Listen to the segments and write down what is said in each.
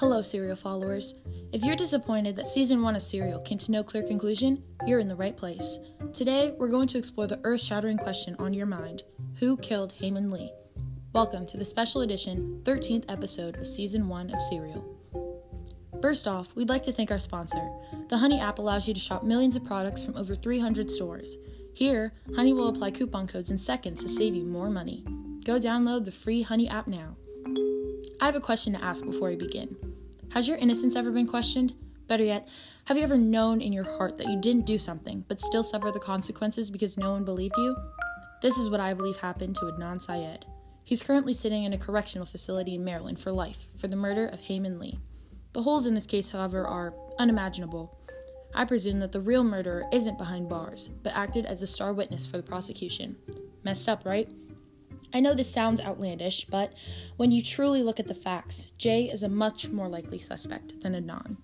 Hello, Serial followers. If you're disappointed that season 1 of Serial came to no clear conclusion, you're in the right place. Today, we're going to explore the earth shattering question on your mind Who killed Hae Min Lee? Welcome to the special edition 13th episode of season 1 of Serial. First off, we'd like to thank our sponsor. The Honey app allows you to shop millions of products from over 300 stores. Here, Honey will apply coupon codes in seconds to save you more money. Go download the free Honey app now. I have a question to ask before we begin. Has your innocence ever been questioned? Better yet, have you ever known in your heart that you didn't do something but still suffer the consequences because no one believed you? This is what I believe happened to Adnan Syed. He's currently sitting in a correctional facility in Maryland for life for the murder of Hae Min Lee. The holes in this case, however, are unimaginable. I presume that the real murderer isn't behind bars, but acted as a star witness for the prosecution. Messed up, right? I know this sounds outlandish, but when you truly look at the facts, Jay is a much more likely suspect than Adnan.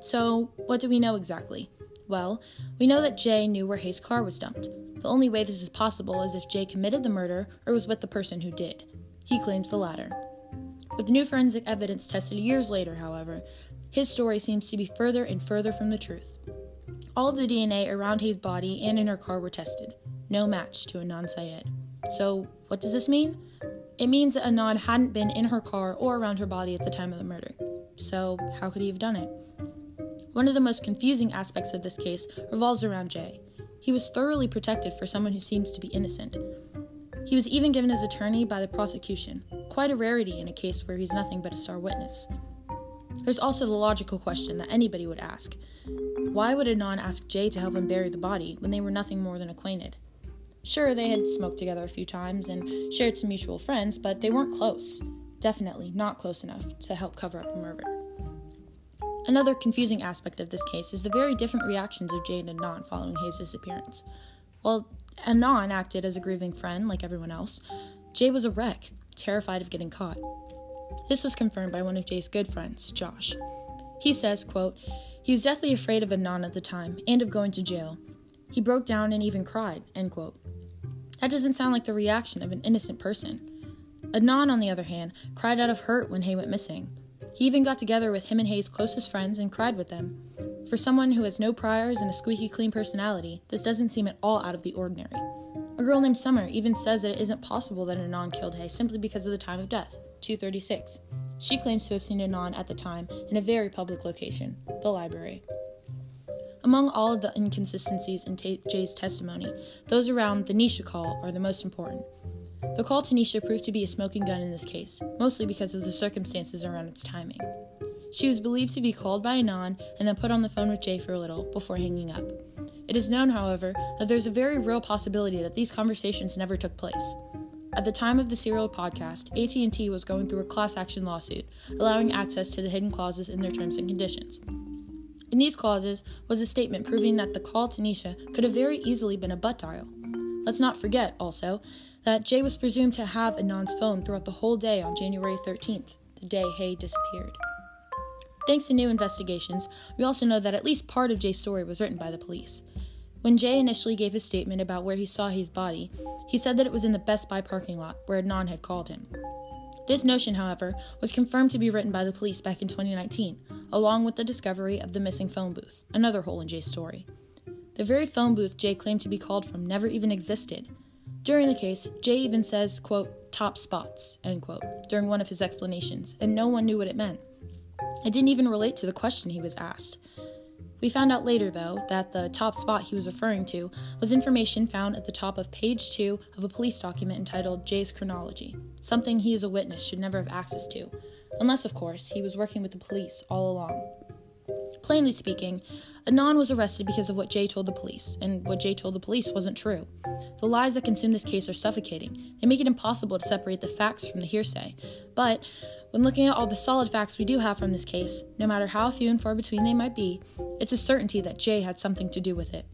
So, what do we know exactly? Well, we know that Jay knew where Hae's car was dumped. The only way this is possible is if Jay committed the murder or was with the person who did. He claims the latter. With new forensic evidence tested years later, however, his story seems to be further and further from the truth. All of the DNA around Hae's body and in her car were tested. No match to Adnan Syed. So, what does this mean? It means that Adnan hadn't been in her car or around her body at the time of the murder. So, how could he have done it? One of the most confusing aspects of this case revolves around Jay. He was thoroughly protected for someone who seems to be innocent. He was even given his attorney by the prosecution, quite a rarity in a case where he's nothing but a star witness. There's also the logical question that anybody would ask why would Adnan ask Jay to help him bury the body when they were nothing more than acquainted? Sure, they had smoked together a few times and shared some mutual friends, but they weren't close. Definitely not close enough to help cover up a murder. Another confusing aspect of this case is the very different reactions of Jay and Adnan following Hae's disappearance. While Adnan acted as a grieving friend like everyone else, Jay was a wreck, terrified of getting caught. This was confirmed by one of Jay's good friends, Josh. He says, quote, he was deathly afraid of Adnan at the time and of going to jail. He broke down and even cried, end quote. That doesn't sound like the reaction of an innocent person. Adnan, on the other hand, cried out of hurt when Hae went missing. He even got together with him and Hae's closest friends and cried with them. For someone who has no priors and a squeaky clean personality, this doesn't seem at all out of the ordinary. A girl named Summer even says that it isn't possible that Adnan killed Hae simply because of the time of death, 236. She claims to have seen Adnan at the time in a very public location, the library. Among all of the inconsistencies in T- Jay's testimony, those around the Nisha call are the most important. The call to Nisha proved to be a smoking gun in this case, mostly because of the circumstances around its timing. She was believed to be called by Adnan and then put on the phone with Jay for a little before hanging up. It is known, however, that there's a very real possibility that these conversations never took place. At the time of the serial podcast, AT&T was going through a class action lawsuit, allowing access to the hidden clauses in their terms and conditions. In these clauses was a statement proving that the call to Nisha could have very easily been a butt dial. Let's not forget, also, that Jay was presumed to have Adnan's phone throughout the whole day on January 13th, the day Hae disappeared. Thanks to new investigations, we also know that at least part of Jay's story was written by the police. When Jay initially gave his statement about where he saw his body, he said that it was in the Best Buy parking lot where Adnan had called him. This notion, however, was confirmed to be written by the police back in 2019, along with the discovery of the missing phone booth, another hole in Jay's story. The very phone booth Jay claimed to be called from never even existed. During the case, Jay even says, quote, top spots, end quote, during one of his explanations, and no one knew what it meant. It didn't even relate to the question he was asked. We found out later, though, that the top spot he was referring to was information found at the top of page 2 of a police document entitled Jay's Chronology, something he as a witness should never have access to, unless, of course, he was working with the police all along. Plainly speaking, Adnan was arrested because of what Jay told the police, and what Jay told the police wasn't true. The lies that consume this case are suffocating. They make it impossible to separate the facts from the hearsay. But when looking at all the solid facts we do have from this case, no matter how few and far between they might be, it's a certainty that Jay had something to do with it.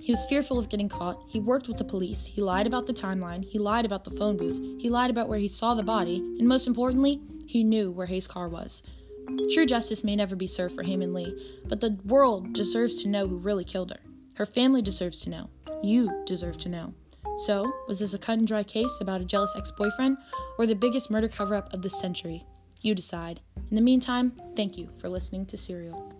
He was fearful of getting caught. He worked with the police. He lied about the timeline. He lied about the phone booth. He lied about where he saw the body. And most importantly, he knew where Hae's car was. True justice may never be served for Hae Lee, but the world deserves to know who really killed her. Her family deserves to know. You deserve to know. So, was this a cut and dry case about a jealous ex boyfriend, or the biggest murder cover up of the century? You decide. In the meantime, thank you for listening to Serial.